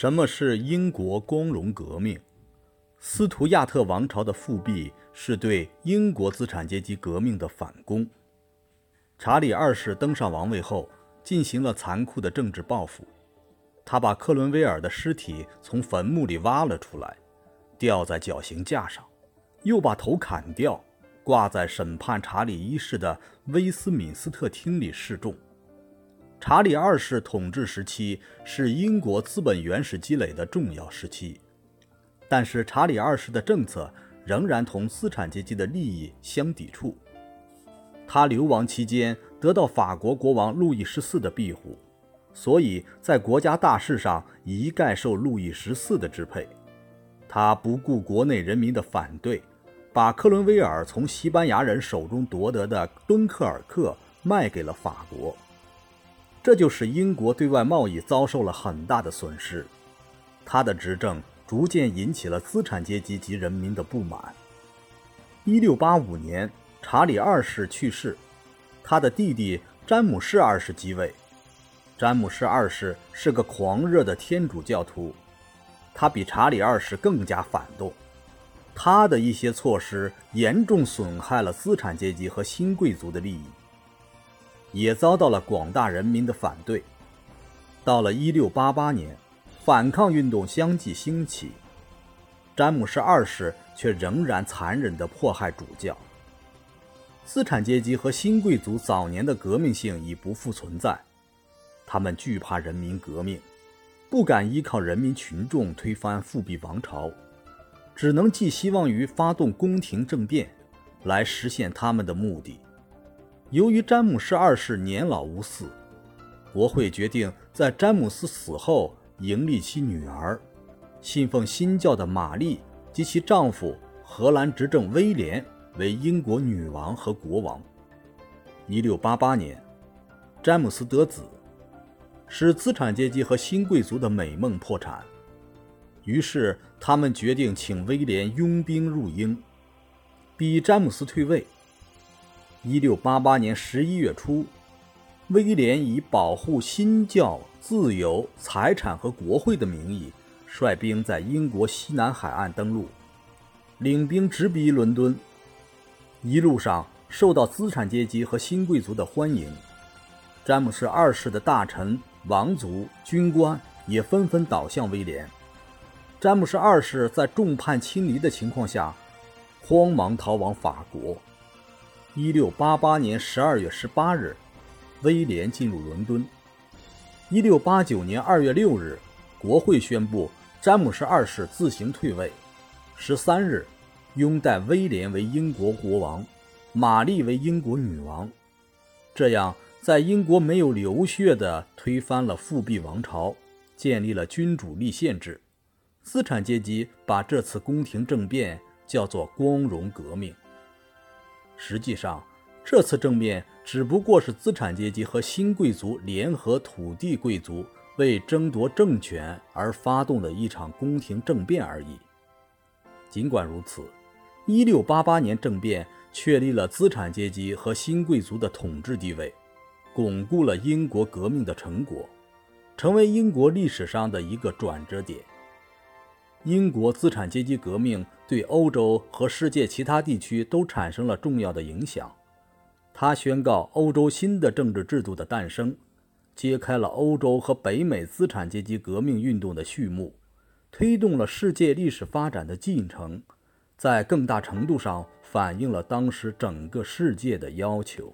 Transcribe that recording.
什么是英国光荣革命？斯图亚特王朝的复辟是对英国资产阶级革命的反攻。查理二世登上王位后，进行了残酷的政治报复。他把克伦威尔的尸体从坟墓里挖了出来，吊在绞刑架上，又把头砍掉，挂在审判查理一世的威斯敏斯特厅里示众。查理二世统治时期是英国资本原始积累的重要时期，但是查理二世的政策仍然同资产阶级的利益相抵触。他流亡期间得到法国国王路易十四的庇护，所以在国家大事上一概受路易十四的支配。他不顾国内人民的反对，把克伦威尔从西班牙人手中夺得的敦刻尔克卖给了法国。这就使英国对外贸易遭受了很大的损失，他的执政逐渐引起了资产阶级及人民的不满。一六八五年，查理二世去世，他的弟弟詹姆士二世继位。詹姆士二世是个狂热的天主教徒，他比查理二世更加反动，他的一些措施严重损害了资产阶级和新贵族的利益。也遭到了广大人民的反对。到了1688年，反抗运动相继兴起，詹姆士二世却仍然残忍地迫害主教。资产阶级和新贵族早年的革命性已不复存在，他们惧怕人民革命，不敢依靠人民群众推翻复辟王朝，只能寄希望于发动宫廷政变，来实现他们的目的。由于詹姆斯二世年老无嗣，国会决定在詹姆斯死后迎立其女儿，信奉新教的玛丽及其丈夫荷兰执政威廉为英国女王和国王。一六八八年，詹姆斯得子，使资产阶级和新贵族的美梦破产。于是，他们决定请威廉拥兵入英，逼詹姆斯退位。一六八八年十一月初，威廉以保护新教、自由、财产和国会的名义，率兵在英国西南海岸登陆，领兵直逼伦敦。一路上受到资产阶级和新贵族的欢迎，詹姆士二世的大臣、王族、军官也纷纷倒向威廉。詹姆士二世在众叛亲离的情况下，慌忙逃往法国。一六八八年十二月十八日，威廉进入伦敦。一六八九年二月六日，国会宣布詹姆士二世自行退位。十三日，拥戴威廉为英国国王，玛丽为英国女王。这样，在英国没有流血的推翻了复辟王朝，建立了君主立宪制。资产阶级把这次宫廷政变叫做“光荣革命”。实际上，这次政变只不过是资产阶级和新贵族联合土地贵族为争夺政权而发动的一场宫廷政变而已。尽管如此，1688年政变确立了资产阶级和新贵族的统治地位，巩固了英国革命的成果，成为英国历史上的一个转折点。英国资产阶级革命对欧洲和世界其他地区都产生了重要的影响。它宣告欧洲新的政治制度的诞生，揭开了欧洲和北美资产阶级革命运动的序幕，推动了世界历史发展的进程，在更大程度上反映了当时整个世界的要求。